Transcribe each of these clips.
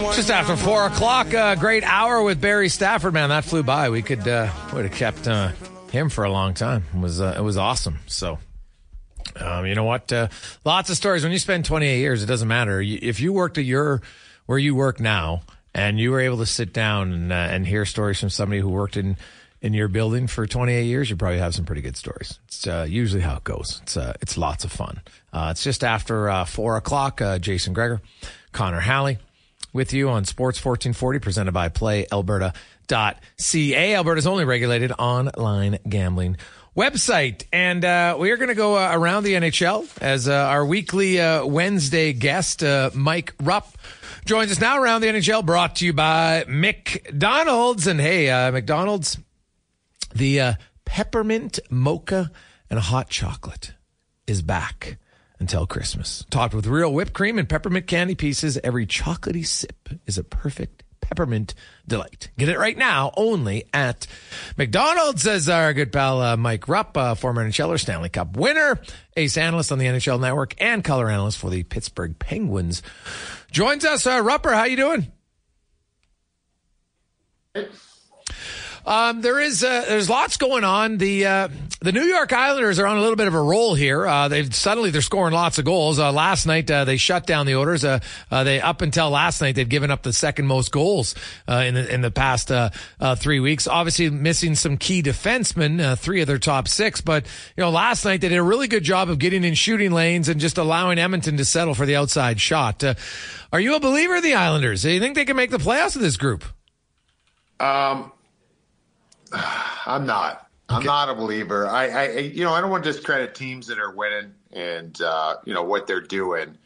Just after four o'clock, uh, great hour with Barry Stafford. Man, that flew by. We could uh, would have kept uh, him for a long time. It was uh, it was awesome. So, um, you know what? Uh, lots of stories. When you spend 28 years, it doesn't matter. If you worked at your where you work now, and you were able to sit down and uh, and hear stories from somebody who worked in in your building for 28 years, you probably have some pretty good stories. It's usually how it goes. It's it's lots of fun. Uh, it's just after four o'clock. Jason Gregor, Connor Halley, with you on Sports 1440, presented by PlayAlberta.ca. Alberta's only regulated online gambling website. And uh, we are going to go uh, around the NHL as uh, our weekly uh, Wednesday guest, uh, Mike Rupp, joins us now around the NHL, brought to you by McDonald's. And hey, uh, McDonald's, the peppermint mocha and hot chocolate is back until Christmas. Topped with real whipped cream and peppermint candy pieces, every chocolatey sip is a perfect peppermint delight. Get it right now only at McDonald's, says our good pal uh, Mike Rupp, uh, former NHLer, Stanley Cup winner, ace analyst on the NHL Network, and color analyst for the Pittsburgh Penguins. Joins us, uh, Rupper. How you doing? Um, there is uh, there's lots going on. The uh, the New York Islanders are on a little bit of a roll here. Uh, they've suddenly they're scoring lots of goals. Uh, last night uh, they shut down the Oilers. Uh, they up until last night they'd given up the second most goals in the in the past three weeks. Obviously missing some key defensemen, three of their top six. But you know last night they did a really good job of getting in shooting lanes and just allowing Edmonton to settle for the outside shot. are you a believer of the Islanders? Do you think they can make the playoffs of this group? Um. I'm not. I'm not a believer. I, I, you know, I don't want to discredit teams that are winning and uh, you know what they're doing.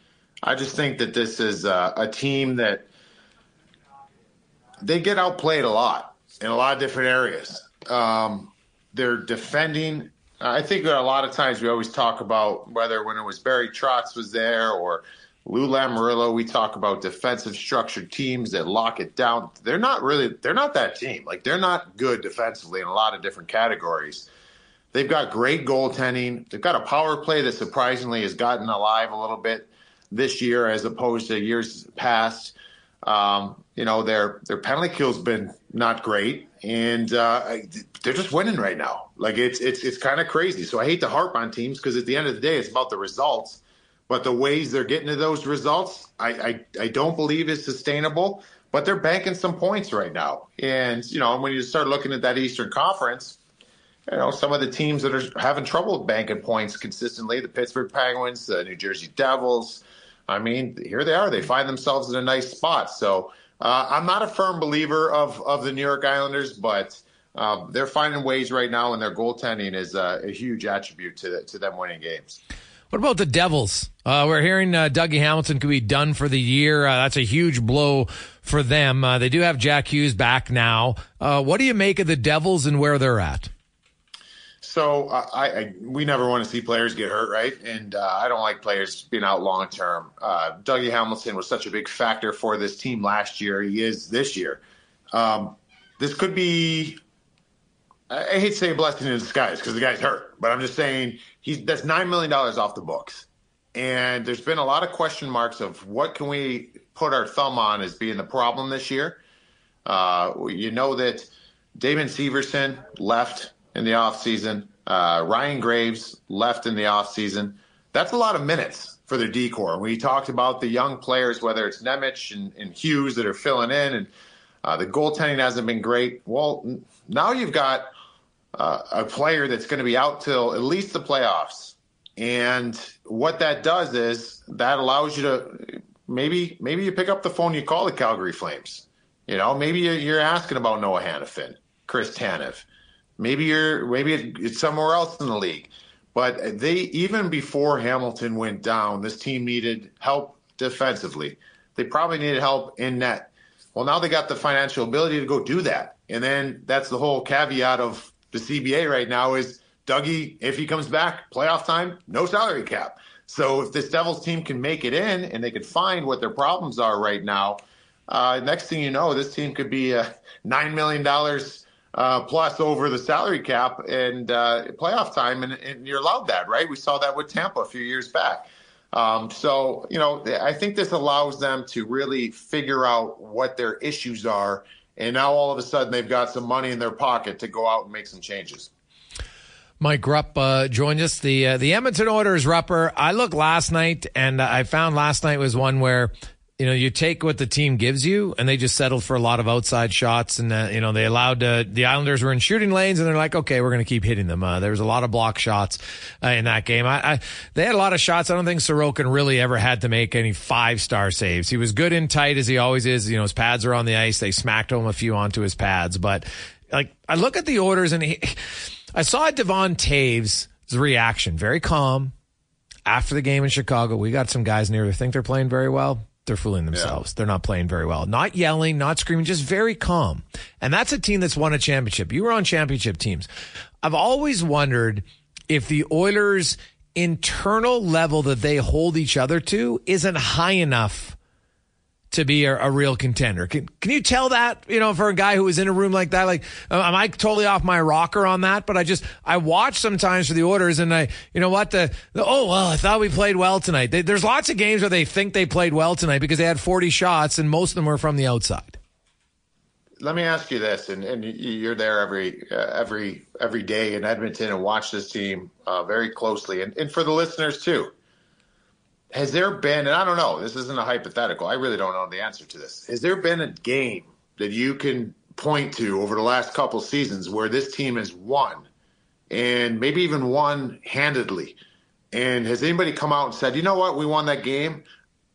I just think that this is a, a team that they get outplayed a lot in a lot of different areas. Um, they're defending. I think that a lot of times we always talk about whether when it was Barry Trotz was there or Lou Lamoriello, we talk about defensive structured teams that lock it down. They're not really, they're not that team. Like they're not good defensively in a lot of different categories. They've got great goaltending. They've got a power play that surprisingly has gotten alive a little bit this year as opposed to years past. Um, you know, their their penalty kill's been not great, and uh, they're just winning right now. Like it's it's it's kind of crazy. So I hate to harp on teams because at the end of the day, it's about the results but the ways they're getting to those results, I, I, I don't believe is sustainable. But they're banking some points right now. And, you know, when you start looking at that Eastern Conference, you know, some of the teams that are having trouble banking points consistently, the Pittsburgh Penguins, the New Jersey Devils, I mean, here they are. They find themselves in a nice spot. So uh, I'm not a firm believer of of the New York Islanders, but uh, they're finding ways right now, and their goaltending is uh, a huge attribute to to them winning games. What about the Devils? Uh, we're hearing uh, Dougie Hamilton could be done for the year. Uh, that's a huge blow for them. Uh, they do have Jack Hughes back now. Uh, what do you make of the Devils and where they're at? So uh, I, I, we never want to see players get hurt, right? And I don't like players being out long term. Dougie Hamilton was such a big factor for this team last year. He is this year. Um, this could be. I, hate to say a blessing in disguise because the guy's hurt, but I'm just saying he's that's nine million dollars off the books, and there's been a lot of question marks of what can we put our thumb on as being the problem this year. Uh, you know that Damon Severson left in the offseason. Uh, Ryan Graves left in the offseason. That's a lot of minutes for their D corps. We talked about the young players, whether it's Nemec and, and Hughes that are filling in, and uh, the goaltending hasn't been great. Well, now you've got uh, a player that's going to be out till at least the playoffs. And what that does is that allows you to maybe maybe you pick up the phone, you call the Calgary Flames. You know, maybe you're asking about Noah Hanifin, Chris Tanev. Maybe you're maybe it's somewhere else in the league. But they even before Hamilton went down, this team needed help defensively. They probably needed help in net. Well, now they got the financial ability to go do that. And then that's the whole caveat of the CBA right now is Dougie, if he comes back, playoff time, no salary cap. So if this Devils team can make it in and they can find what their problems are right now, uh, next thing you know, this team could be uh, nine million dollars uh, plus over the salary cap and uh, playoff time, and, and, you're allowed that, right? We saw that with Tampa a few years back. Um, so, you know, I think this allows them to really figure out what their issues are, and now all of a sudden they've got some money in their pocket to go out and make some changes. Mike Rupp uh, joined us. The uh, the Edmonton Oilers, Rupper. I looked last night, and I found last night was one where you know, you take what the team gives you, and they just settled for a lot of outside shots, and uh, you know they allowed uh, the Islanders were in shooting lanes, and they're like, okay, we're going to keep hitting them. Uh, there was a lot of block shots uh, in that game. I, I, they had a lot of shots. I don't think Sorokin really ever had to make any five star saves. He was good in tight as he always is. You know, his pads are on the ice. They smacked him a few onto his pads, but like I look at the Oilers, and he, I saw Devon Toews' reaction, very calm after the game in Chicago. We got some guys near who think they're playing very well they're fooling themselves. Yeah. They're not playing very well. Not yelling, not screaming, just very calm. And that's a team that's won a championship. You were on championship teams. I've always wondered if the Oilers' internal level that they hold each other to isn't high enough to be a, a, real contender. Can, can you tell that, you know, for a guy who was in a room like that? Like, uh, am I totally off my rocker on that? But I just, I watch sometimes for the Oilers and I, you know what, the, the oh, well, I thought we played well tonight. They, there's lots of games where they think they played well tonight because they had 40 shots and most of them were from the outside. Let me ask you this, and, and you're there every uh, every every day in Edmonton and watch this team uh, very closely, and, and for the listeners too has there been, and I don't know, this isn't a hypothetical. I really don't know the answer to this. Has there been a game that you can point to over the last couple seasons where this team has won and maybe even won handedly? And has anybody come out and said, you know what, we won that game,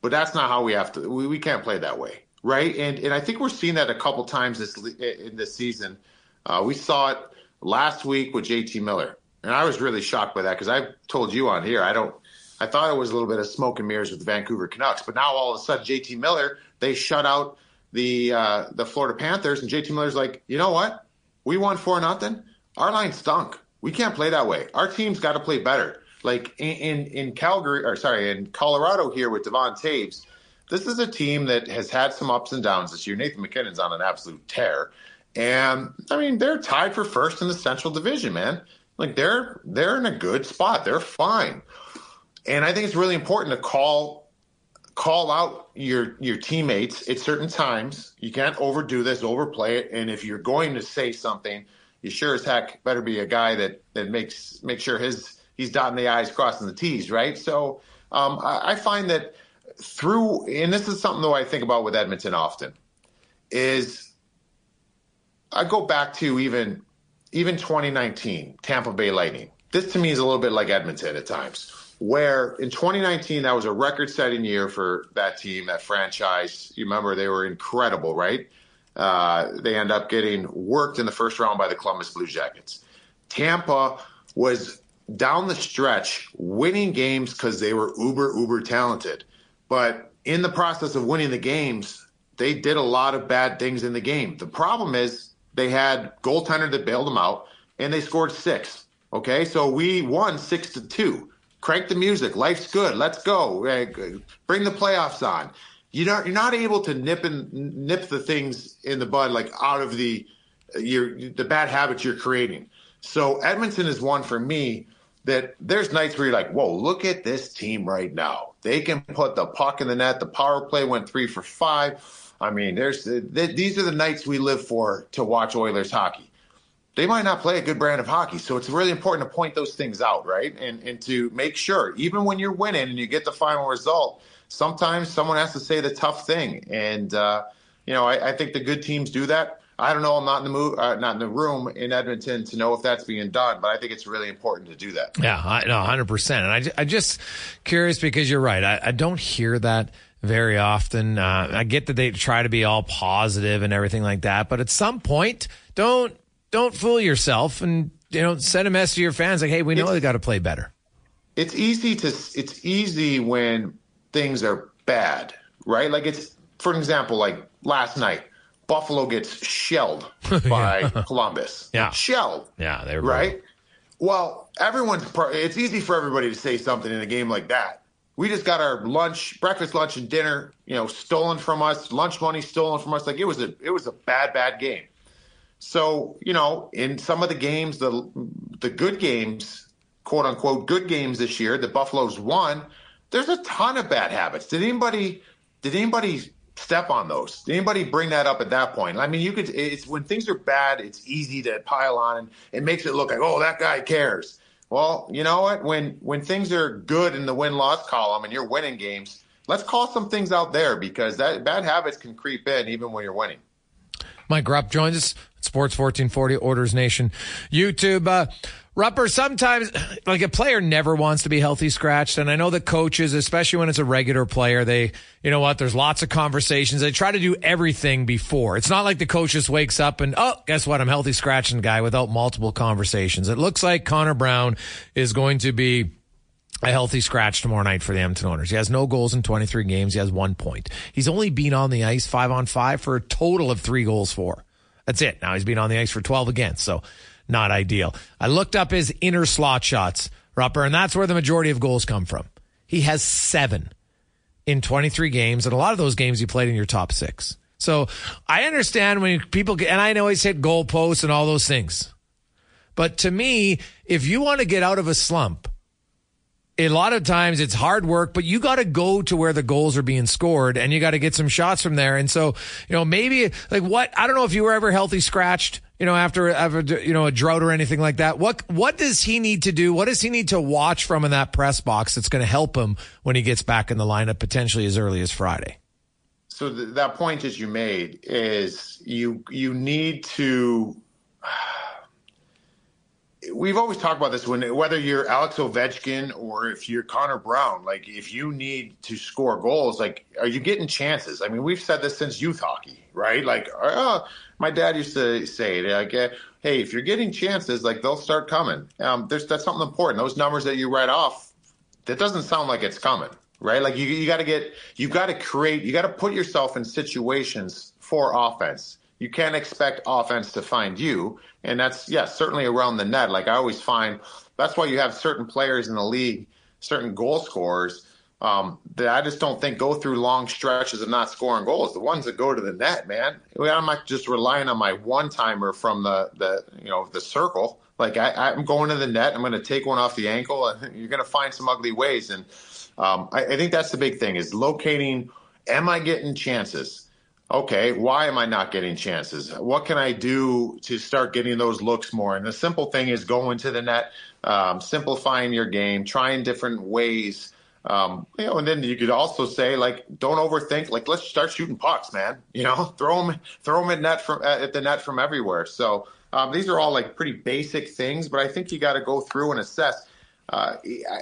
but that's not how we have to, we, we can't play that way, right? And, and I think we're seeing that a couple times this in this season. Uh, we saw it last week with JT Miller. And I was really shocked by that because I told you on here, I don't, I thought it was a little bit of smoke and mirrors with the Vancouver Canucks, but now all of a sudden, JT Miller they shut out the uh, the Florida Panthers, and JT Miller's like, you know what? We won four nothing. Our line stunk. We can't play that way. Our team's got to play better. Like in, in, in Calgary, or sorry, in Colorado here with Devon Toews, this is a team that has had some ups and downs this year. Nathan MacKinnon's on an absolute tear, and I mean they're tied for first in the Central Division, man. Like they're they're in a good spot. They're fine. And I think it's really important to call call out your your teammates at certain times. You can't overdo this, overplay it. And if you're going to say something, you sure as heck better be a guy that that makes make sure his he's dotting the i's, crossing the t's, right? So um, I, I find that through, and this is something though I think about with Edmonton often, is I go back to even even 2019 Tampa Bay Lightning. This to me is a little bit like Edmonton at times where in 2019 that was a record-setting year for that team, that franchise. You remember they were incredible, right? Uh, they end up getting worked in the first round by the Columbus Blue Jackets. Tampa was down the stretch winning games because they were uber uber talented, but in the process of winning the games, they did a lot of bad things in the game. The problem is they had goaltender that bailed them out, and they scored six. Okay, so we won six to two crank the music. Life's good. Let's go. Eh, Bring the playoffs on. You know, you're not able to nip and nip the things in the bud like out of the your the bad habits you're creating. So Edmonton is one for me that there's nights where you're like, whoa, look at this team right now. They can put the puck in the net. The power play went three for five. I mean, there's these are the nights we live for to watch Oilers hockey they might not play a good brand of hockey. So it's really important to point those things out, right? And and to make sure, even when you're winning and you get the final result, sometimes someone has to say the tough thing. And uh, you know, I, I, think the good teams do that. I don't know. I'm not in the move, uh, not in the room in Edmonton to know if that's being done, but I think it's really important to do that. Yeah, I know, 100. percent And I, I just curious because you're right. I, I don't hear that very often. Uh, I get that they try to be all positive and everything like that, but at some point, don't don't fool yourself and you know send a message to your fans like, hey, we know it's, they got to play better. It's easy to it's easy when things are bad, right? Like it's for example, like last night, Buffalo gets shelled by yeah. Columbus. Yeah, shelled. Yeah, they are right. Well, everyone's. It's easy for everybody to say something in a game like that. We just got our lunch, breakfast, lunch, and dinner, you know, stolen from us. Lunch money stolen from us. Like it was a, it was a bad, bad game. So, you know, in some of the games, the the good games, quote unquote, good games this year, the Buffaloes won. There's a ton of bad habits. Did anybody did anybody step on those? Did anybody bring that up at that point? I mean, you could. It's when things are bad, it's easy to pile on, and it makes it look like, oh, that guy cares. Well, you know what? When when things are good in the win loss column and you're winning games, let's call some things out there because that bad habits can creep in even when you're winning. Mike Rupp joins us. Sports 1440 Oilers Nation YouTube. Uh, Rupper, sometimes like a player never wants to be healthy scratched. And I know that coaches, especially when it's a regular player, they, you know what, there's lots of conversations. They try to do everything before. It's not like the coach just wakes up and, oh, guess what? I'm healthy scratching guy without multiple conversations. It looks like Connor Brown is going to be a healthy scratch tomorrow night for the Edmonton Oilers. He has no goals in 23 games. He has one point. He's only been on the ice five on five for a total of three goals for. That's it. Now he's been on the ice for 12 again, so not ideal. I looked up his inner slot shots, Rupper, and that's where the majority of goals come from. He has seven in 23 games, and a lot of those games he played in your top six. So I understand when people get, and I he's hit goalposts and all those things. But to me, if you want to get out of a slump, a lot of times it's hard work, but you got to go to where the goals are being scored and you got to get some shots from there. And so, you know, maybe like what, I don't know if you were ever healthy scratched, you know, after, after, you know, a drought or anything like that. What, what does he need to do? What does he need to watch from in that press box that's going to help him when he gets back in the lineup potentially as early as Friday? So th- that point that you made is you, you need to, we've always talked about this when whether you're Alex Ovechkin or if you're Connor Brown, like if you need to score goals, like are you getting chances? I mean, we've said this since youth hockey, right? Like, oh, my dad used to say, like, hey, if you're getting chances, like they'll start coming. Um, there's that's something important. Those numbers that you write off, that doesn't sound like it's coming, right? Like you you got to get, you got to create, you got to put yourself in situations for offense you can't expect offense to find you. And that's, yes, certainly around the net. Like I always find that's why you have certain players in the league, certain goal scorers um, that I just don't think go through long stretches of not scoring goals. The ones that go to the net, man. I'm not just relying on my one timer from the, the, you know, the circle. Like I, I'm going to the net. I'm going to take one off the ankle and you're going to find some ugly ways. And um, I, I think that's the big thing is locating, am I getting chances? Okay, why am I not getting chances? What can I do to start getting those looks more? And the simple thing is going to the net, um, simplifying your game, trying different ways. Um, you know, and then you could also say like, don't overthink. Like, let's start shooting pucks, man. You know, throw them, throw them at net from at the net from everywhere. So um, these are all like pretty basic things, but I think you got to go through and assess. uh,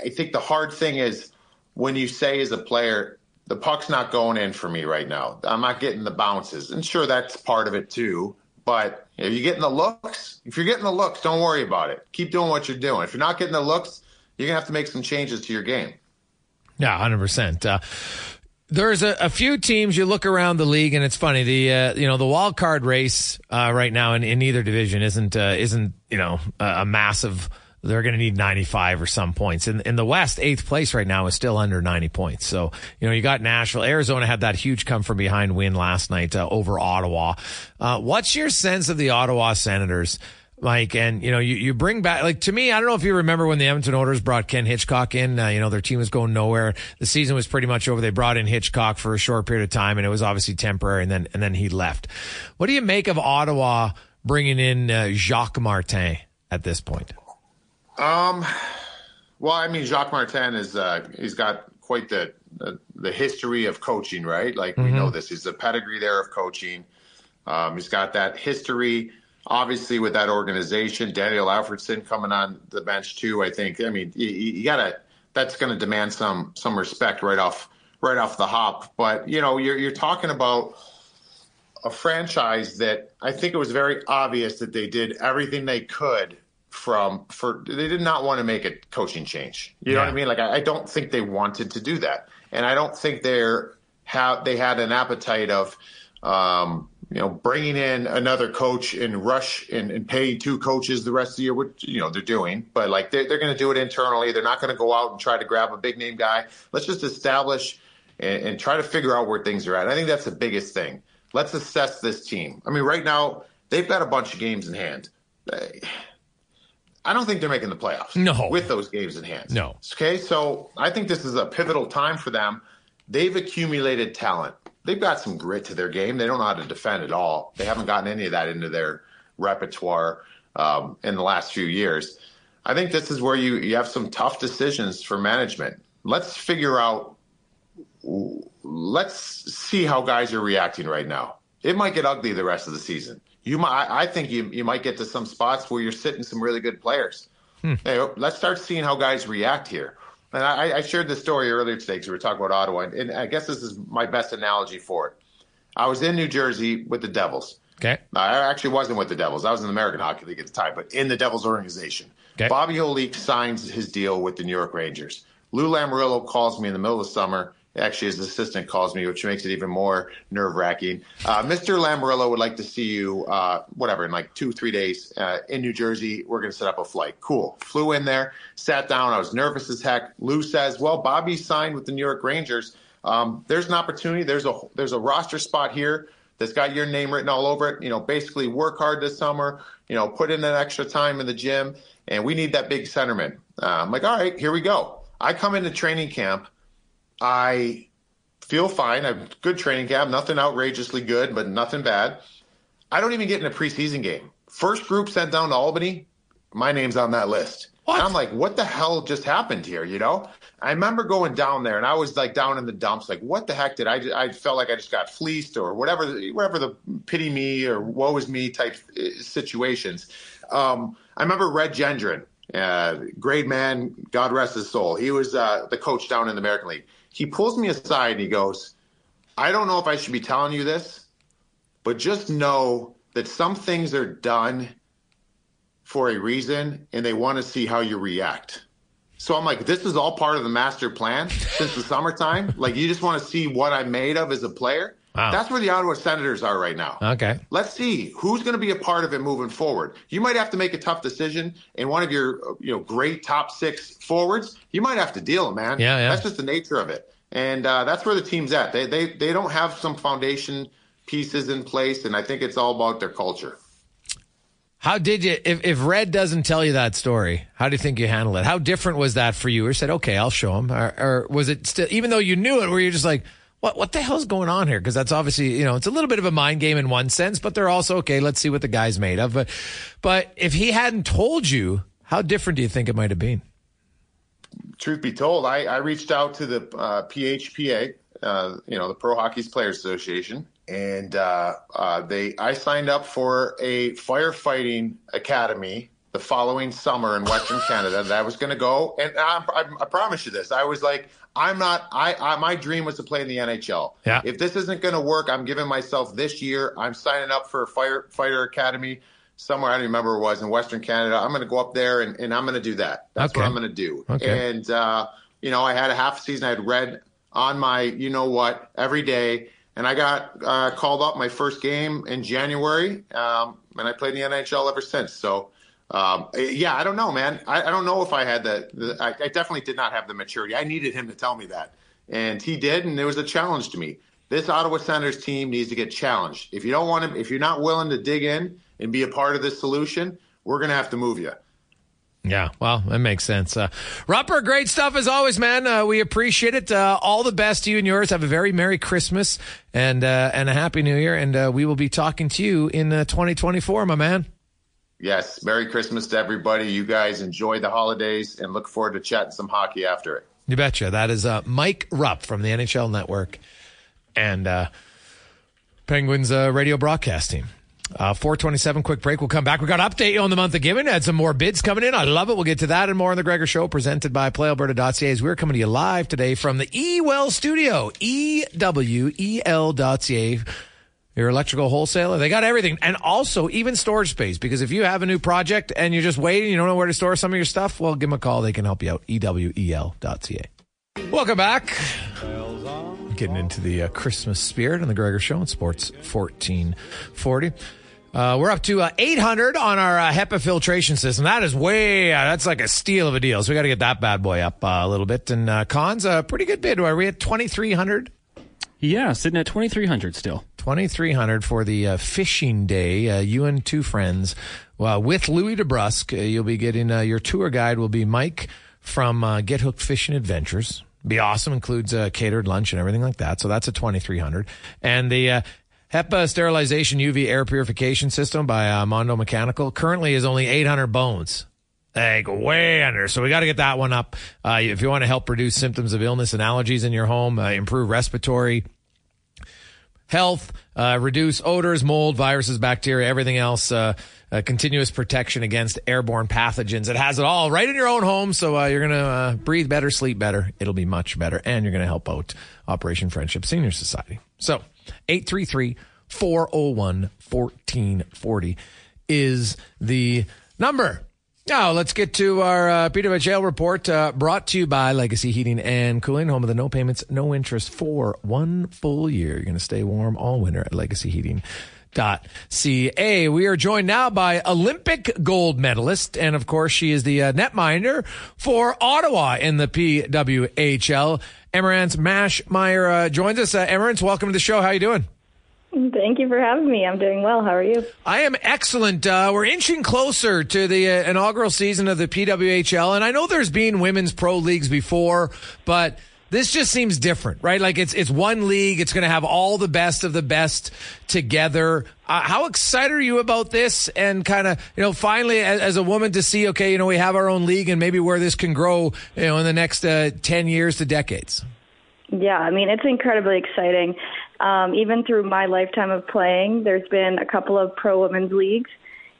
I think the hard thing is when you say as a player, the puck's not going in for me right now. I'm not getting the bounces. And sure, that's part of it too. But if you're getting the looks, if you're getting the looks, don't worry about it. Keep doing what you're doing. If you're not getting the looks, you're going to have to make some changes to your game. Yeah, 100%. Uh, there's a, a, few teams you look around the league, and it's funny. The uh, you know the wild card race uh, right now in, in either division isn't uh, isn't you know a, a massive they're going to need 95 or some points. In, in the West, eighth place right now is still under 90 points. So, you know, you got Nashville. Arizona had that huge come from behind win last night uh, over Ottawa. Uh, what's your sense of the Ottawa Senators? Mike, and you know, you, you bring back like to me. I don't know if you remember when the Edmonton Oilers brought Ken Hitchcock in. Uh, you know, their team was going nowhere. The season was pretty much over. They brought in Hitchcock for a short period of time, and it was obviously temporary. And then and then he left. What do you make of Ottawa bringing in uh, Jacques Martin at this point? Um, well, I mean, Jacques Martin is uh, he's got quite the, the, the history of coaching, right? Like mm-hmm. we know this. He's a pedigree there of coaching. Um, he's got that history, obviously, with that organization. Daniel Alfredsson coming on the bench too. I think. I mean, you, you gotta. That's going to demand some some respect right off right off the hop. But you know, you're you're talking about a franchise that I think it was very obvious that they did everything they could from for they did not want to make a coaching change. You know what I mean? Like I, I, don't think they wanted to do that, and I don't think they're have they had an appetite of. Um, you know, bringing in another coach and rush and, and pay two coaches the rest of the year, which, you know, they're doing, but like they're, they're going to do it internally. They're not going to go out and try to grab a big name guy. Let's just establish and, and try to figure out where things are at. I think that's the biggest thing. Let's assess this team. I mean, right now, they've got a bunch of games in hand. I don't think they're making the playoffs. No. With those games in hand. No. Okay, so I think this is a pivotal time for them. They've accumulated talent. They've got some grit to their game. They don't know how to defend at all. They haven't gotten any of that into their repertoire um, in the last few years. I think this is where you, you have some tough decisions for management. Let's figure out, let's see how guys are reacting right now. It might get ugly the rest of the season you might I think you you might get to some spots where you're sitting some really good players. Hmm. Hey, let's start seeing how guys react here. And I, I shared this story earlier today because we were talking about Ottawa, and I guess this is my best analogy for it. I was in New Jersey with the Devils. Okay. I actually wasn't with the Devils. I was in the American Hockey League at the time, but in the Devils organization. Okay. Bobby Holik signs his deal with the New York Rangers. Lou Lamoriello calls me in the middle of the summer Actually, his assistant calls me, which makes it even more nerve wracking. Uh, Mr. Lamoriello would like to see you, uh, whatever, in like two, three days uh, in New Jersey. We're going to set up a flight. Cool. Flew in there, sat down. I was nervous as heck. Lou says, "Well, Bobby signed with the New York Rangers. Um, there's an opportunity. There's a there's a roster spot here." that's got your name written all over it. You know, basically work hard this summer, you know, put in an extra time in the gym, and we need that big centerman. Uh, I'm like, all right, here we go. I come into training camp I feel fine. I'm good training camp, nothing outrageously good, but nothing bad. I don't even get in a preseason game. First group sent down to Albany, my name's on that list. I'm like, what the hell just happened here? You know, I remember going down there and I was like down in the dumps, like, what the heck did I? I felt like I just got fleeced or whatever, whatever the pity me or woe is me type uh, situations. Um, I remember Red Gendron, uh, great man, God rest his soul. He was uh, the coach down in the American League he pulls me aside and he goes, I don't know if I should be telling you this, but just know that some things are done for a reason and they want to see how you react. So I'm like, this is all part of the master plan since the summertime. Like, you just want to see what I'm made of as a player. Wow. That's where the Ottawa Senators are right now. Okay. Let's see who's going to be a part of it moving forward. You might have to make a tough decision, and one of your you know great top six forwards, you might have to deal, man. Yeah, yeah. That's just the nature of it, and uh, that's where the team's at. They they they don't have some foundation pieces in place, and I think it's all about their culture. How did you, if, if Red doesn't tell you that story, how do you think you handled it? How different was that for you? Or said, okay, I'll show him. Or, or was it still, even though you knew it, were you just like, what what the hell's going on here? Because that's obviously you know it's a little bit of a mind game in one sense, but they're also okay. Let's see what the guy's made of. But but if he hadn't told you, how different do you think it might have been? Truth be told, I, I reached out to the uh, PHPA, uh, you know, the Pro Hockey's Players Association, and uh, uh, they I signed up for a firefighting academy the following summer in Western Canada that I was going to go, and I, I, I, promise you this. I was like, I'm not. I, I, my dream was to play in the NHL. Yeah. If this isn't going to work, I'm giving myself this year. I'm signing up for a fire, fighter academy somewhere. I don't remember where it was in Western Canada. I'm going to go up there and, and I'm going to do that. That's okay. what I'm going to do. Okay. And uh, you know, I had a half season. I had Red on my, you know what, every day. And I got uh, called up my first game in January, um, and I played in the NHL ever since. So, um, yeah, I don't know, man. I, I don't know if I had the I, I, definitely did not have the maturity. I needed him to tell me that, and he did, and it was a challenge to me. This Ottawa Senators team needs to get challenged. If you don't want to, if you're not willing to dig in and be a part of this solution, we're going to have to move you. Yeah, well, that makes sense. Uh, Rupper, great stuff as always, man. Uh, we appreciate it. Uh, all the best to you and yours. Have a very Merry Christmas and uh, and a Happy New Year. And uh, we will be talking to you in uh, 2024, my man. Yes, Merry Christmas to everybody. You guys enjoy the holidays and look forward to chatting some hockey after it. You betcha. That is uh, Mike Rupp from the NHL Network and uh, Penguins uh, radio broadcast team. Uh, 427, quick break. We'll come back. We got to update you on the month of giving. Had some more bids coming in. I love it. We'll get to that and more on the Gregor Show presented by PlayAlberta.ca as we're coming to you live today from the E-Well studio. E-W-E-L.ca. Your electrical wholesaler. They got everything and also even storage space because if you have a new project and you're just waiting, you don't know where to store some of your stuff, well, give them a call. They can help you out. E-W-E-L.ca. Welcome back. Getting into the uh, Christmas spirit on the Gregor Show on Sports 1440. Uh, we're up to uh, 800 on our uh, HEPA filtration system. That is way, uh, that's like a steal of a deal. So we got to get that bad boy up uh, a little bit. And uh, Cons, a pretty good bid. Are we at 2,300? Yeah, sitting at 2,300 still. 2,300 for the uh, fishing day. you and two friends. Well, with Louie DeBrusk, you'll be getting your tour guide will be Mike from Get Hooked Fishing Adventures. Be awesome. Includes a catered lunch and everything like that. So that's a 2300 And the, uh, HEPA sterilization UV air purification system by uh, Mondo Mechanical currently is only 800 bones. Like way under. So we got to get that one up. Uh, if you want to help reduce symptoms of illness and allergies in your home, uh, improve respiratory health, uh, reduce odors, mold, viruses, bacteria, everything else, uh, uh, continuous protection against airborne pathogens. It has it all right in your own home. So uh, you're to uh, breathe better, sleep better. It'll be much better. And you're to help out Operation Friendship Senior Society. So 833 401 1440 is the number. Now let's get to our uh, PWHL report uh, brought to you by Legacy Heating and Cooling, home of the no payments, no interest for one full year. You're going to stay warm all winter at Legacy Heating. Dot ca. We are joined now by Olympic gold medalist, and of course, she is the uh, netminder for Ottawa in the PWHL. Emerance Maschmeyer uh, joins us. Uh, Emerance, welcome to the show. How you doing? Thank you for having me. I'm doing well. How are you? I am excellent. Uh, we're inching closer to the uh, inaugural season of the PWHL, and I know there's been women's pro leagues before, but this just seems different, right? Like it's it's one league. It's going to have all the best of the best together. Uh, how excited are you about this? And kind of, you know, finally, as, as, a woman, to see, okay, you know, we have our own league, and maybe where this can grow, you know, in the next uh, ten years to decades. Yeah, I mean, it's incredibly exciting. Um, even through my lifetime of playing, there's been a couple of pro women's leagues,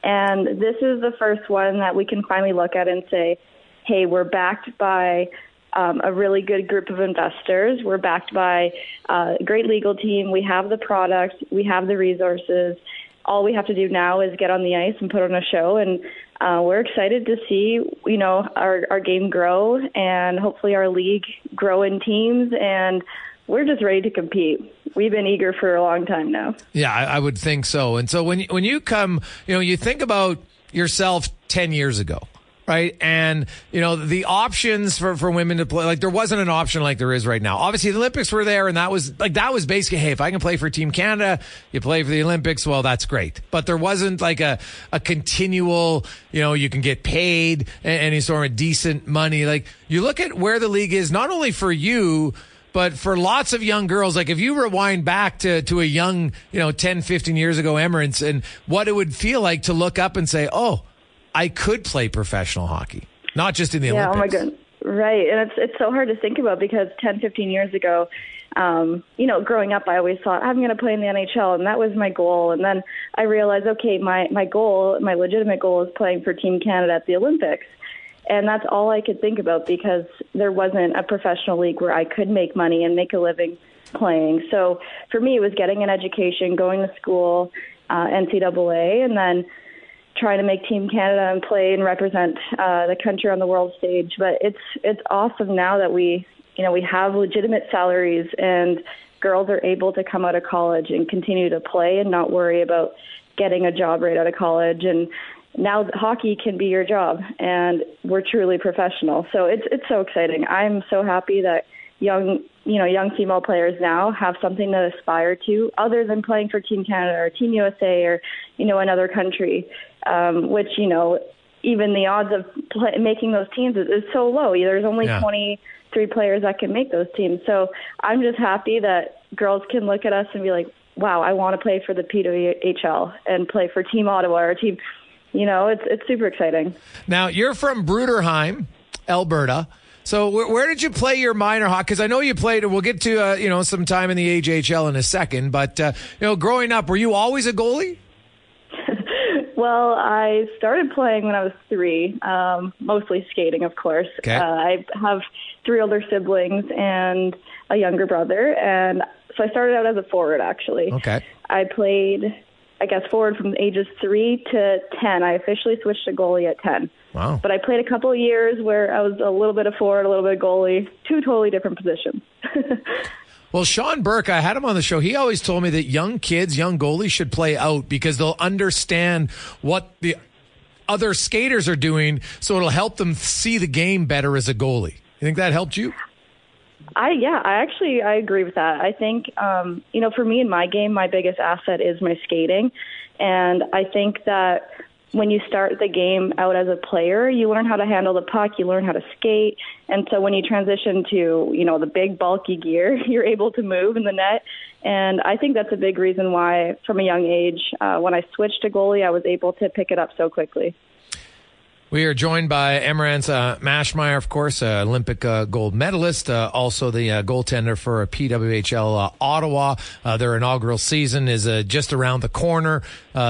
and this is the first one that we can finally look at and say, hey, we're backed by um, a really good group of investors. We're backed by uh, a great legal team. We have the product, we have the resources. All we have to do now is get on the ice and put on a show, and uh, we're excited to see you know our our game grow and hopefully our league grow in teams and we're just ready to compete. We've been eager for a long time now. Yeah, I, I would think so. And so when when you come, you know, you think about yourself ten years ago right? And, you know, the options for, for women to play, like there wasn't an option like there is right now. Obviously the Olympics were there and that was like, that was basically, hey, if I can play for Team Canada, you play for the Olympics, well, that's great. But there wasn't like a, a continual, you know, you can get paid any sort of decent money. Like you look at where the league is, not only for you, but for lots of young girls, like if you rewind back to, to a young, you know, 10, 15 years ago, Emerance and what it would feel like to look up and say, oh, I could play professional hockey, not just in the yeah, Olympics. Oh my god. Right. And it's it's so hard to think about because 10, 15 years ago, um, you know, growing up, I always thought I'm going to play in the NHL, and that was my goal. And then I realized, okay, my my goal, my legitimate goal, is playing for Team Canada at the Olympics. And that's all I could think about because there wasn't a professional league where I could make money and make a living playing. So for me, it was getting an education, going to school, uh, NCAA, and then trying to make Team Canada and play and represent uh, the country on the world stage. But it's it's awesome now that we you know we have legitimate salaries and girls are able to come out of college and continue to play and not worry about getting a job right out of college and now hockey can be your job and we're truly professional. So it's it's so exciting. I'm so happy that young you know young female players now have something to aspire to other than playing for team canada or team usa or you know another country um which you know even the odds of play, making those teams is, is so low. There's only Yeah. 23 players that can make those teams. So i'm just happy that girls can look at us and be like wow i want to play for the pwhl and play for team ottawa or team you know it's it's super exciting Now you're from Bruderheim, Alberta. So where, where did you play your minor hockey? Because I know you played. We'll get to uh, you know some time in the AJHL in a second. But uh, you know, growing up, were you always a goalie? Well, I started playing when I was three, um, mostly skating, of course. Okay. Uh, I have three older siblings and a younger brother, and so I started out as a forward, actually. Okay. I played, I guess, forward from ages three to 10. I officially switched to goalie at 10. Wow. But I played a couple of years where I was a little bit of forward, a little bit of goalie, two totally different positions. Well, Sean Burke, I had him on the show. He always told me that young kids, young goalies should play out because they'll understand what the other skaters are doing, so it'll help them see the game better as a goalie. You think that helped you? I yeah, I actually I agree with that. I think um, you know, for me in my game, my biggest asset is my skating, and I think that when you start the game out as a player, you learn how to handle the puck, you learn how to skate, and so when you transition to you know the big bulky gear, you're able to move in the net. And I think that's a big reason why, from a young age, uh, when I switched to goalie, I was able to pick it up so quickly. We are joined by Emerance uh, Maschmeyer, of course, uh, Olympic uh, gold medalist, uh, also the uh, goaltender for PWHL uh, Ottawa. Uh, their inaugural season is just around the corner,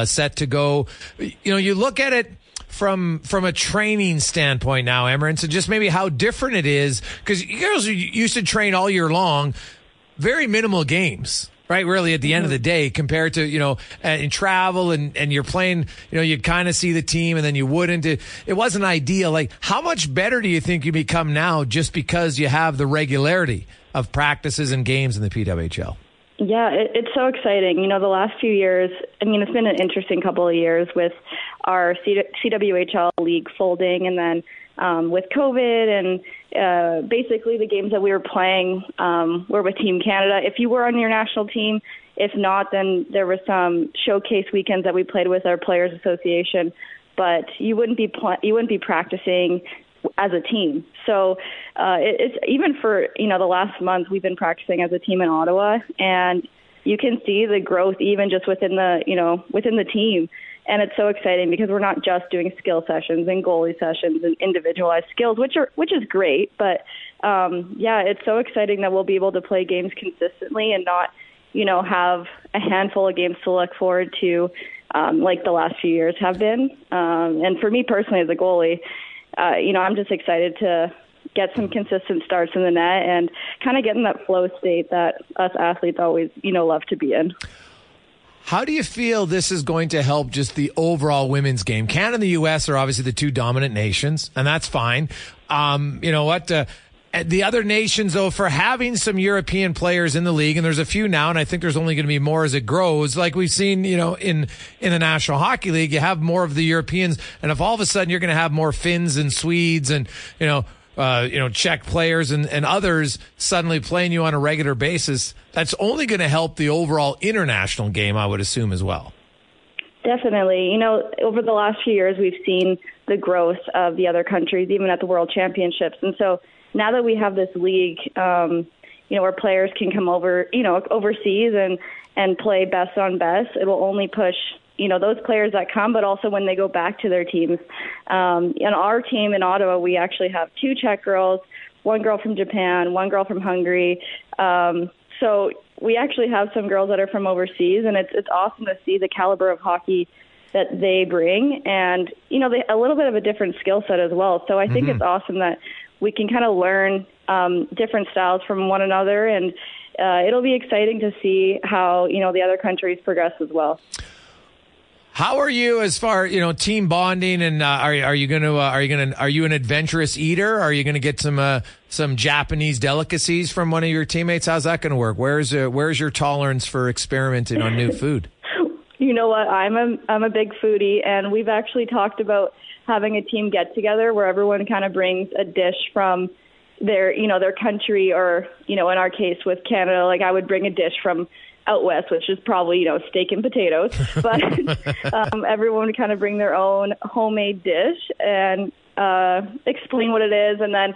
set to go. You know, you look at it from from a training standpoint now, Emerance, and just maybe how different it is because you girls used to train all year long, very minimal games right really at the end of the day compared to you know uh, in travel and and you're playing you know you'd kind of see the team and then you wouldn't. It, it wasn't ideal. Like how much better do you think you become now just because you have the regularity of practices and games in the pwhl Yeah, it, it's so exciting. You know, the last few years, I mean, it's been an interesting couple of years with our C- CWHL league folding and then um, with COVID and uh, basically the games that we were playing um, were with Team Canada. If you were on your national team, if not, then there were some showcase weekends that we played with our Players Association, but you wouldn't be pl- you wouldn't be practicing as a team. So uh, it, it's even for you know the last month we've been practicing as a team in Ottawa, and you can see the growth even just within the you know within the team. And it's so exciting because we're not just doing skill sessions and goalie sessions and individualized skills, which are which is great. But um, yeah, it's so exciting that we'll be able to play games consistently and not you know have a handful of games to look forward to, um, like the last few years have been. Um, and for me personally, as a goalie, uh, you know, I'm just excited to get some consistent starts in the net and kind of get in that flow state that us athletes always, you know, love to be in. How do you feel this is going to help just the overall women's game? Canada and the U.S. are obviously the two dominant nations, and that's fine. Um, you know what? Uh, the other nations, though, for having some European players in the league, and there's a few now, and I think there's only going to be more as it grows. Like we've seen, you know, in in the National Hockey League, you have more of the Europeans, and if all of a sudden you're going to have more Finns and Swedes and you know uh, you know, Czech players and, and others suddenly playing you on a regular basis, that's only going to help the overall international game, I would assume, as well. Definitely. You know, over the last few years, we've seen the growth of the other countries, even at the World Championships. And so now that we have this league, um, you know, where players can come over, you know, overseas and, and play best on best, it will only push you know those players that come, but also when they go back to their teams. Um, in our team in Ottawa, we actually have two Czech girls, one girl from Japan, one girl from Hungary. Um, so we actually have some girls that are from overseas, and it's it's awesome to see the caliber of hockey that they bring, and you know, they, a little bit of a different skill set as well. So I think it's awesome that we can kind of learn um, different styles from one another, and uh, it'll be exciting to see how you know the other countries progress as well. How are you as far you know team bonding and uh, are are you going to uh, are you going to are you an adventurous eater? Are you going to get some uh, some Japanese delicacies from one of your teammates? How's that going to work? Where's uh, where's your tolerance for experimenting on new food? You know what? I'm a I'm a big foodie, and we've actually talked about having a team get together where everyone kind of brings a dish from their you know their country, or you know in our case with Canada, like I would bring a dish from out west, which is probably you know steak and potatoes, but um, everyone would kind of bring their own homemade dish and uh, explain what it is, and then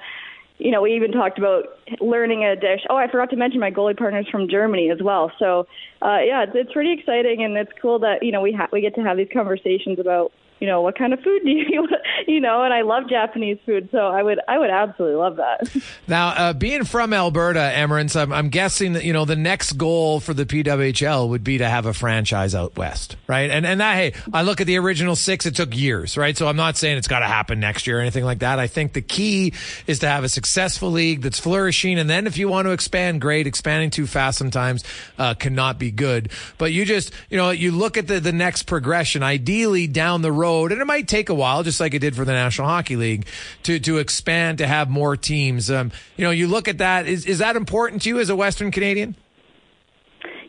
you know, we even talked about learning a dish. Oh, I forgot to mention my goalie partner's from Germany as well. So, uh, yeah, it's, it's pretty exciting, and it's cool that you know we ha- we get to have these conversations about you know what kind of food do you you know, and I love Japanese food, so I would I would absolutely love that. Now, uh, being from Alberta, Emerance, I'm, I'm guessing that you know the next goal for the PWHL would be to have a franchise out west, right? And and that hey, I look at the original six; it took years, right? So I'm not saying it's got to happen next year or anything like that. I think the key is to have a successful league that's flourishing, and then if you want to expand, great. Expanding too fast sometimes uh, cannot be good. But you just you know you look at the the next progression, ideally down the road, and it might take a while, just like it did for the National Hockey League, to to expand to have more teams. Um, you know, you look at that. Is is that important to you as a Western Canadian?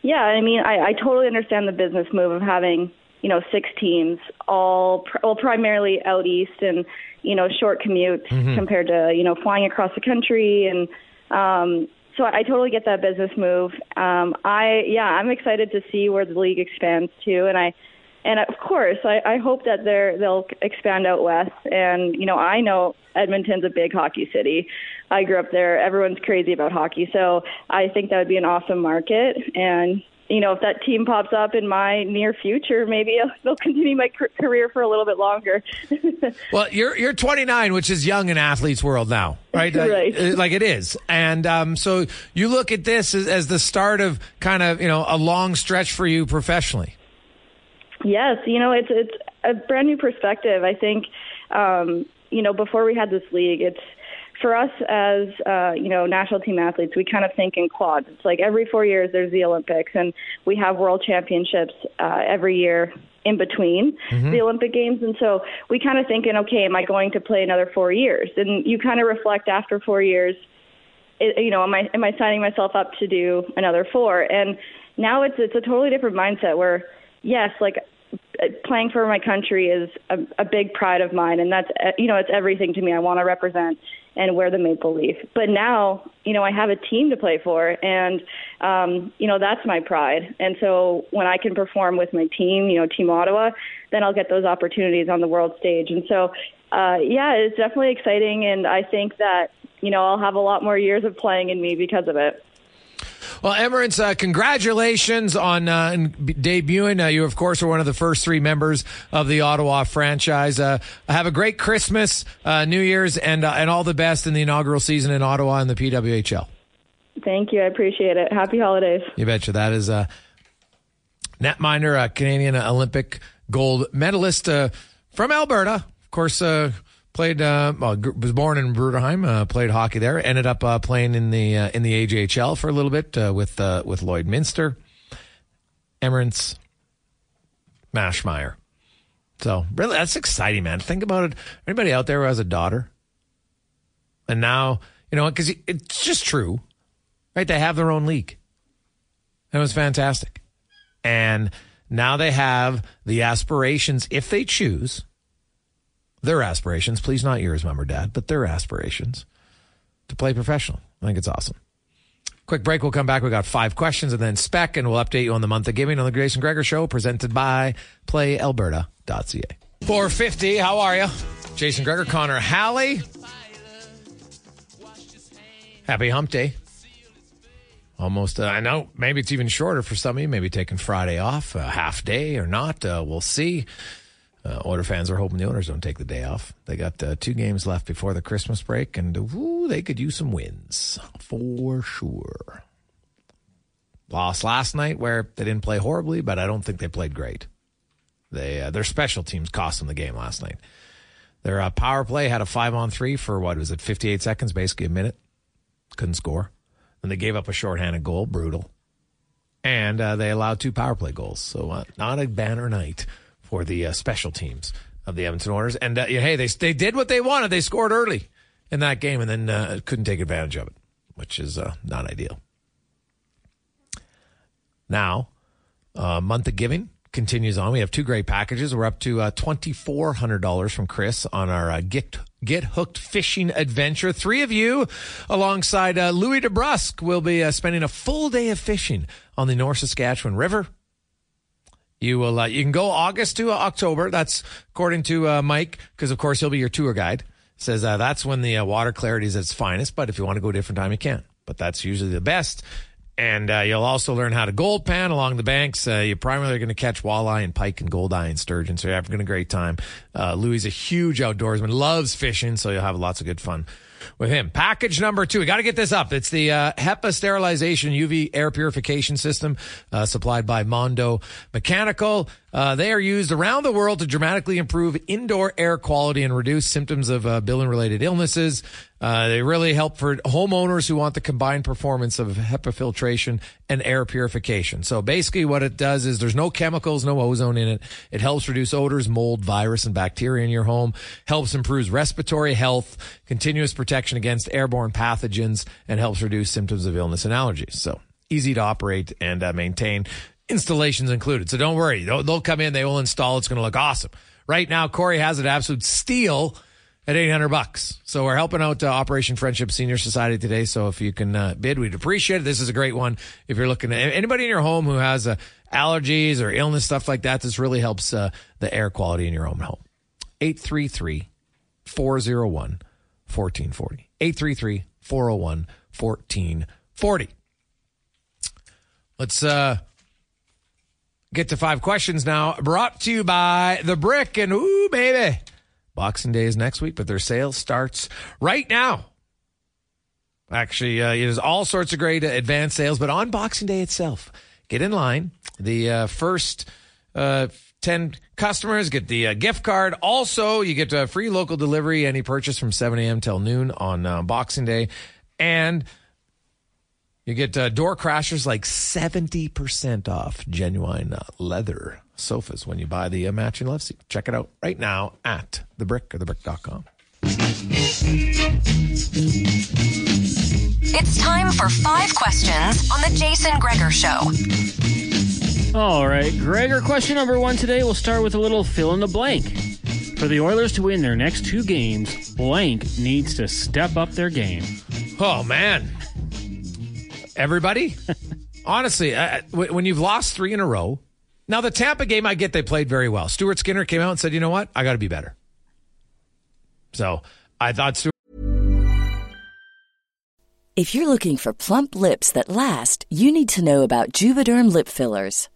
Yeah, I mean, I, I totally understand the business move of having you know six teams, all pr- well primarily out east, and you know short commutes compared to you know flying across the country, and um, so I totally get that business move. Um, I yeah, I'm excited to see where the league expands to, and I and of course I, I hope that they're they'll expand out west. And you know, I know Edmonton's a big hockey city. I grew up there. Everyone's crazy about hockey, so I think that would be an awesome market. And you know, if that team pops up in my near future, maybe they'll continue my career for a little bit longer. Well, you're you're 29, which is young in athletes' world now, right? Right. uh, Like it is, and um, so you look at this as, as the start of kind of you know a long stretch for you professionally. Yes, you know, it's it's a brand new perspective. I think, um, you know, before we had this league, it's for us as uh, you know national team athletes, we kind of think in quads. It's like every four years there's the Olympics, and we have world championships uh, every year in between the Olympic Games, and so we kind of thinking, okay, am I going to play another four years? And you kind of reflect after four years it, you know, am I am I signing myself up to do another four? And now it's it's a totally different mindset where yes, like playing for my country is a, a big pride of mine, and that's you know it's everything to me. I want to represent and wear the maple leaf. But now, you know, I have a team to play for, and um, you know that's my pride. And so when I can perform with my team, you know, Team Ottawa, then I'll get those opportunities on the world stage. And so, uh, yeah, it's definitely exciting, and I think that you know I'll have a lot more years of playing in me because of it. Well, Emerance, uh, congratulations on uh, debuting. Uh, you, of course, are one of the first three members of the Ottawa franchise. Uh, have a great Christmas, uh, New Year's, and uh, and all the best in the inaugural season in Ottawa and the PWHL. Thank you, I appreciate it. Happy holidays. You betcha. That is uh, netminder, a Canadian Olympic gold medalist uh, from Alberta. Of course, uh, played uh, well, was born in Bruderheim. Uh, played hockey there. Ended up uh, playing in the uh, in the AJHL for a little bit uh, with uh, with Lloyd Minster, Emerance, Maschmeyer. So really, that's exciting, man. Think about it. Anybody out there who has a daughter, and now you know because it's just true, right? They have their own league. That was fantastic. And now they have the aspirations, if they choose, their aspirations, please not yours, mom or dad, but their aspirations to play professional. I think it's awesome. Quick break. We'll come back. We got five questions and then spec, and we'll update you on the month of giving on the Jason Gregor Show, presented by PlayAlberta.ca. 450. How are you? Jason Gregor, Connor Halley. Happy Hump Day. Almost, uh, I know maybe it's even shorter for some of you. Maybe taking Friday off, a half day or not. Uh, we'll see. Uh, Oilers fans are hoping the owners don't take the day off. They got uh, two games left before the Christmas break, and woo, they could use some wins for sure. Lost last night where they didn't play horribly, but I don't think they played great. They uh, their special teams cost them the game last night. Their uh, power play had a five on three for what was it, 58 seconds, basically a minute. Couldn't score. And they gave up a shorthanded goal, brutal. And uh, they allowed two power play goals. So uh, not a banner night for the uh, special teams of the Edmonton Oilers. And uh, hey, they they did what they wanted. They scored early in that game and then uh, couldn't take advantage of it, which is uh, not ideal. Now, month of giving continues on. We have two great packages. We're up to uh, $2,400 from Chris on our uh, Get, Get Hooked Fishing Adventure. Three of you, alongside uh, Louie DeBrusk, will be uh, spending a full day of fishing on the North Saskatchewan River. You will. Uh, you can go August to October. That's according to uh, Mike, because of course he'll be your tour guide. Says that's when the water clarity is its finest. But if you want to go a different time, you can. But that's usually the best. And uh, you'll also learn how to gold pan along the banks. Uh, you're primarily going to catch walleye and pike and goldeye and sturgeon. So you're having a great time. Uh, Louie is a huge outdoorsman, loves fishing, so you'll have lots of good fun with him. Package number two. We got to get this up. It's the uh, HEPA sterilization UV air purification system uh, supplied by Mondo Mechanical. Uh, they are used around the world to dramatically improve indoor air quality and reduce symptoms of uh, building related illnesses. Uh, they really help for homeowners who want the combined performance of HEPA filtration and air purification. So basically what it does is there's no chemicals, no ozone in it. It helps reduce odors, mold, virus, and bacteria in your home, helps improve respiratory health, continuous protection against airborne pathogens, and helps reduce symptoms of illness and allergies. So easy to operate and uh, maintain installations included. So don't worry. They'll, they'll come in, they will install. It's going to look awesome. Right now, Corey has an absolute steal at 800 bucks. So we're helping out uh, Operation Friendship Senior Society today. So if you can uh, bid, we'd appreciate it. This is a great one. If you're looking at anybody in your home who has uh, allergies or illness, stuff like that, this really helps uh, the air quality in your own home. 833 401 1440. 833 401 1440. Let's uh get to five questions now. Brought to you by The Brick. And ooh, baby, Boxing Day is next week, but their sale starts right now. Actually, uh, there's all sorts of great advanced sales, but on Boxing Day itself, get in line. The uh, first uh, 10 customers get the uh, gift card. Also, you get a free local delivery, any purchase from 7 a.m. till noon on uh, Boxing Day. And you get uh, door crashers like 70% off genuine uh, leather sofas when you buy the uh, matching love seat. Check it out right now at thebrick or thebrick.com. It's time for five questions on the Jason Gregor Show. All right, Gregor, question number one today. We'll start with a little fill in the blank. For the Oilers to win their next two games, blank needs to step up their game. Oh, man. Everybody? Honestly, uh, when you've lost three in a row, now the Tampa game, I get they played very well. Stuart Skinner came out and said, "You know what? I got to be better." So I thought Stuart. If you're looking for plump lips that last, you need to know about Juvederm lip fillers.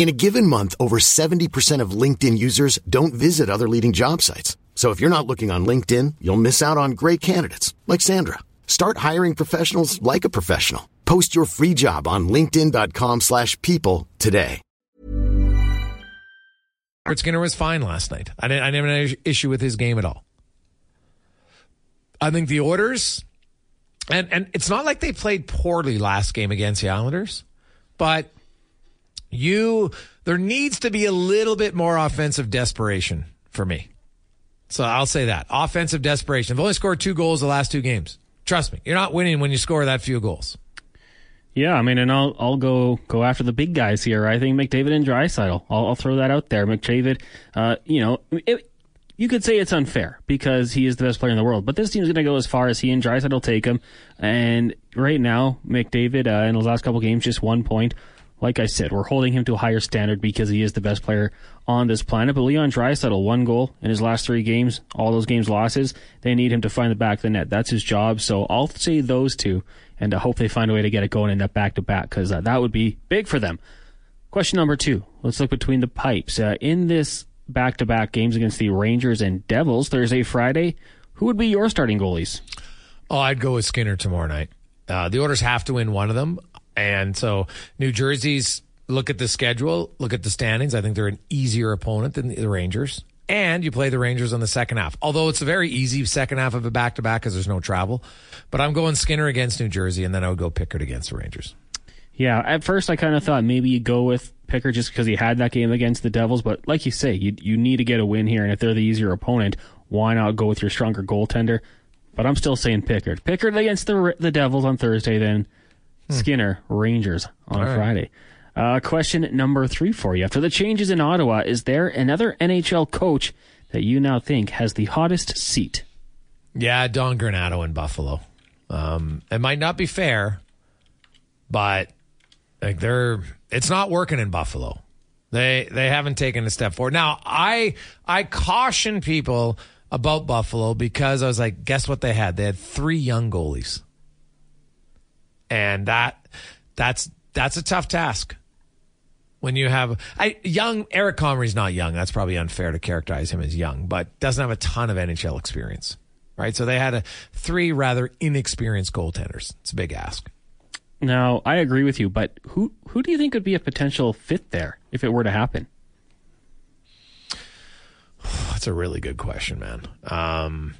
In a given month, over 70% of LinkedIn users don't visit other leading job sites. So if you're not looking on LinkedIn, you'll miss out on great candidates like Sandra. Start hiring professionals like a professional. Post your free job on linkedin.com/people today. Robert Skinner was fine last night. I didn't I didn't have an issue with his game at all. I think the Oilers and and it's not like they played poorly last game against the Islanders, but you there needs to be a little bit more offensive desperation for me. So I'll say that. Offensive desperation. I've only scored two goals the last two games. Trust me, you're not winning when you score that few goals. Yeah, I mean, and I'll I'll go go after the big guys here. I think McDavid and Draisaitl. I'll, I'll throw that out there. McDavid, uh, you know, it, you could say it's unfair because he is the best player in the world, but this team's going to go as far as he and Draisaitl take him. And right now, McDavid uh, in the last couple games, just one point. Like I said, we're holding him to a higher standard because he is the best player on this planet. But Leon Draisaitl, one goal in his last three games, all those games losses. They need him to find the back of the net. That's his job. So I'll say those two, and I hope they find a way to get it going in that back to back because uh, that would be big for them. Question number two. Let's look between the pipes. Uh, in this back to back games against the Rangers and Devils, Thursday, Friday, who would be your starting goalies? Oh, I'd go with Skinner tomorrow night. Uh, the Oilers have to win one of them. And so New Jersey's look at the schedule, look at the standings. I think they're an easier opponent than the Rangers. And you play the Rangers on the second half. Although it's a very easy second half of a back to back because there's no travel. But I'm going Skinner against New Jersey, and then I would go Pickard against the Rangers. Yeah, at first I kind of thought maybe you go with Pickard just because he had that game against the Devils. But like you say, you you need to get a win here, and if they're the easier opponent, why not go with your stronger goaltender? But I'm still saying Pickard. Pickard against the the Devils on Thursday, then Skinner Rangers on All a right. Friday. Uh, question number three for you. After the changes in Ottawa, is there another NHL coach that you now think has the hottest seat? Yeah, Don Granato in Buffalo. Um, it might not be fair, but like they're it's not working in Buffalo. They they haven't taken a step forward. Now I I caution people about Buffalo because I was like, guess what they had? They had three young goalies, and that that's that's a tough task. When you have I young Eric Comrie's not young. That's probably unfair to characterize him as young, but doesn't have a ton of NHL experience right? So they had a, three rather inexperienced goaltenders. It's a big ask. Now, I agree with you, but who who do you think would be a potential fit there if it were to happen? That's a really good question, man. Um,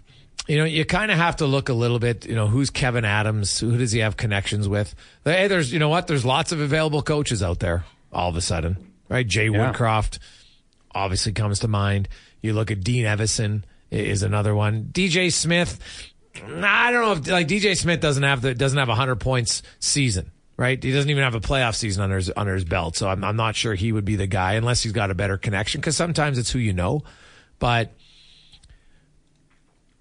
you know, you kind of have to look a little bit. You know, who's Kevyn Adams? Who does he have connections with? Hey, there's you know what? There's lots of available coaches out there. All of a sudden, right? Jay Yeah. Woodcroft obviously comes to mind. You look at Dean Evason is another one. DJ Smith. I don't know if like DJ Smith doesn't have the doesn't have a hundred points season, right? He doesn't even have a playoff season under his under his belt, so I'm I'm not sure he would be the guy unless he's got a better connection. Because sometimes it's who you know, but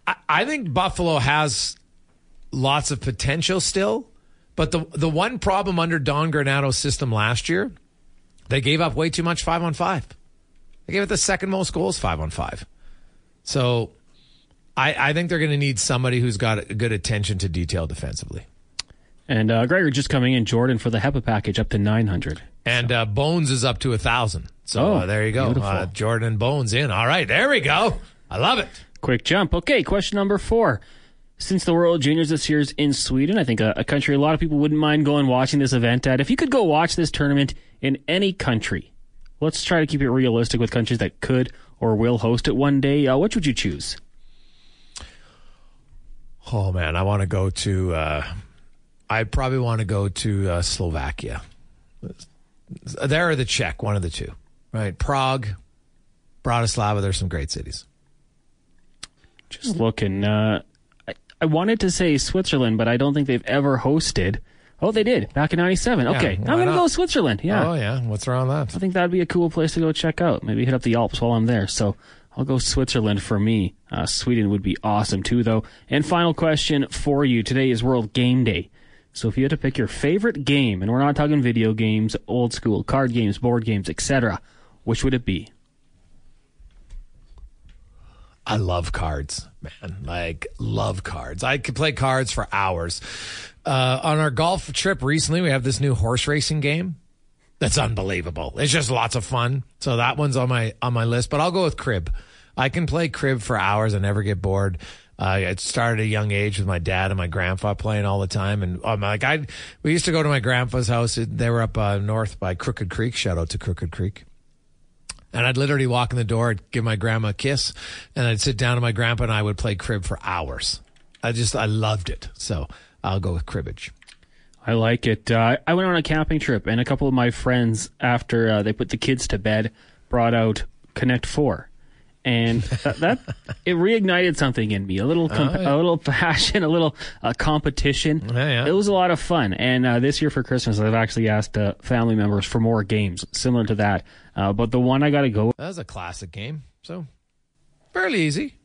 I, I think Buffalo has lots of potential still. But the the one problem under Don Granato's system last year, they gave up way too much five on five. They gave it the second most goals five on five. So I, I think they're going to need somebody who's got a good attention to detail defensively. And uh, Gregor just coming in, Jordan for the HEPA package up to 900. And uh, Bones is up to a thousand. So Oh, uh, there you go. Uh, Jordan and Bones in. All right, there we go. I love it. Quick jump. Okay, question number four. Since the World Juniors this year is in Sweden, I think a, a country a lot of people wouldn't mind going watching this event at. If you could go watch this tournament in any country, let's try to keep it realistic with countries that could or will host it one day. Uh, which would you choose? Oh man, I want to go to. Uh, I probably want to go to uh, Slovakia. There or the Czech, one of the two. Right, Prague, Bratislava. There's some great cities. Just looking. Uh, I, I wanted to say Switzerland, but I don't think they've ever hosted Oh, they did back in '97. Yeah, okay, I'm gonna not? go Switzerland. Yeah, Oh yeah, what's wrong with that? I think that'd be a cool place to go check out. Maybe hit up the Alps while I'm there. So I'll go Switzerland for me. Uh, Sweden would be awesome too, though. And final question for you today is World Game Day. So if you had to pick your favorite game, and we're not talking video games, old school card games, board games, etc., which would it be? I love cards, man. Like love cards. I could play cards for hours. Uh, on our golf trip recently, we have this new horse racing game. That's unbelievable. It's just lots of fun. So that one's on my on my list. But I'll go with crib. I can play crib for hours and never get bored. Uh, it started at a young age with my dad and my grandpa playing all the time, and um, like I, we used to go to my grandpa's house. They were up uh, north by Crooked Creek. Shout out to Crooked Creek. And I'd literally walk in the door, I'd give my grandma a kiss, and I'd sit down to my grandpa and I would play crib for hours. I just, I loved it. So I'll go with cribbage. I like it. Uh, I went on a camping trip, and a couple of my friends, after uh, they put the kids to bed, brought out Connect Four, and that, that it reignited something in me. A little, comp- Oh, yeah. a little passion, a little uh, competition. Yeah, yeah. It was a lot of fun. And uh, this year for Christmas, I've actually asked uh, family members for more games similar to that. Uh, but the one I got to go. with That was a classic game. So fairly easy.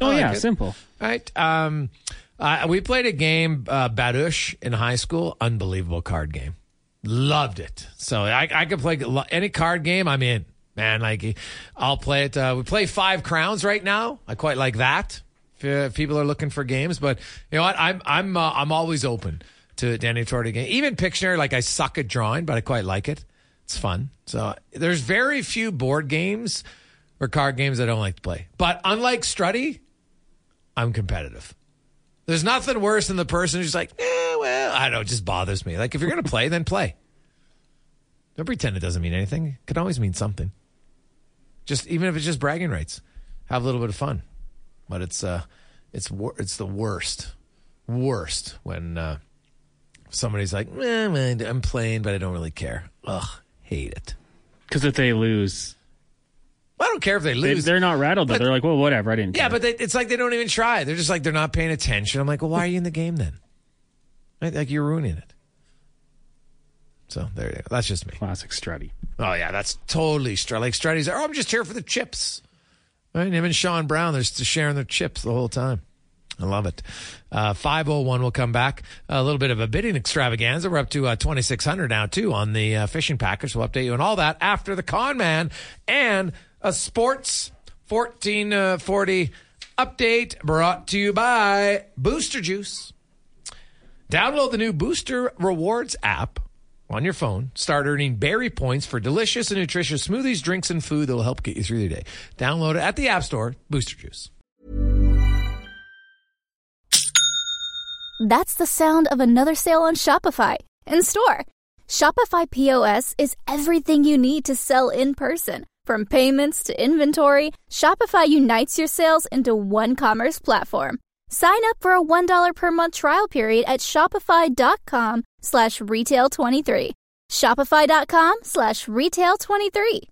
Oh like yeah, it. simple. Right. Um, we played a game, uh, Badush, in high school. Unbelievable card game. Loved it. So I, I could play any card game. I'm in, man. Like I'll play it. Uh, we play Five Crowns right now. I quite like that. If, uh, if people are looking for games, but you know what? I'm I'm uh, I'm always open to Danny Torti game. Even Pictionary, like I suck at drawing, but I quite like it. It's fun. So there's very few board games or card games I don't like to play. But unlike Strutty, I'm competitive. There's nothing worse than the person who's like, eh, well, I don't know, it just bothers me. Like, if you're to play, then play. Don't pretend it doesn't mean anything. It can always mean something. Just even if it's just bragging rights, have a little bit of fun. But it's uh, it's wor- it's the worst, worst when uh, somebody's like, eh, man, I'm playing, but I don't really care. Ugh, hate it. Because if they lose, I don't care if they they, lose. they're not rattled. Though. But- they're like, well, whatever. I didn't. Yeah, care. but they, it's like they don't even try. They're just like they're not paying attention. I'm like, well, why are you in the game then? Like you're ruining it. So there you go. That's just me. classic Strutty. Oh yeah, that's totally Strut. Like Strutty's. Oh, I'm just here for the chips. Right? Him and Sean Brown, they're just sharing their chips the whole time. I love it. Uh, 501 will come back. A little bit of a bidding extravaganza. We're up to uh, 2600 now, too, on the uh, fishing package. We'll update you on all that after the con man and a sports 1440 update brought to you by Booster Juice. Download the new Booster Rewards app on your phone. Start earning berry points for delicious and nutritious smoothies, drinks, and food that will help get you through your day. Download it at the App Store. Booster Juice. That's the sound of another sale on Shopify in store. Shopify POS is everything you need to sell in person. From payments to inventory, Shopify unites your sales into one commerce platform. Sign up for a $1 per month trial period at shopify.com slash retail 23. Shopify.com slash retail 23.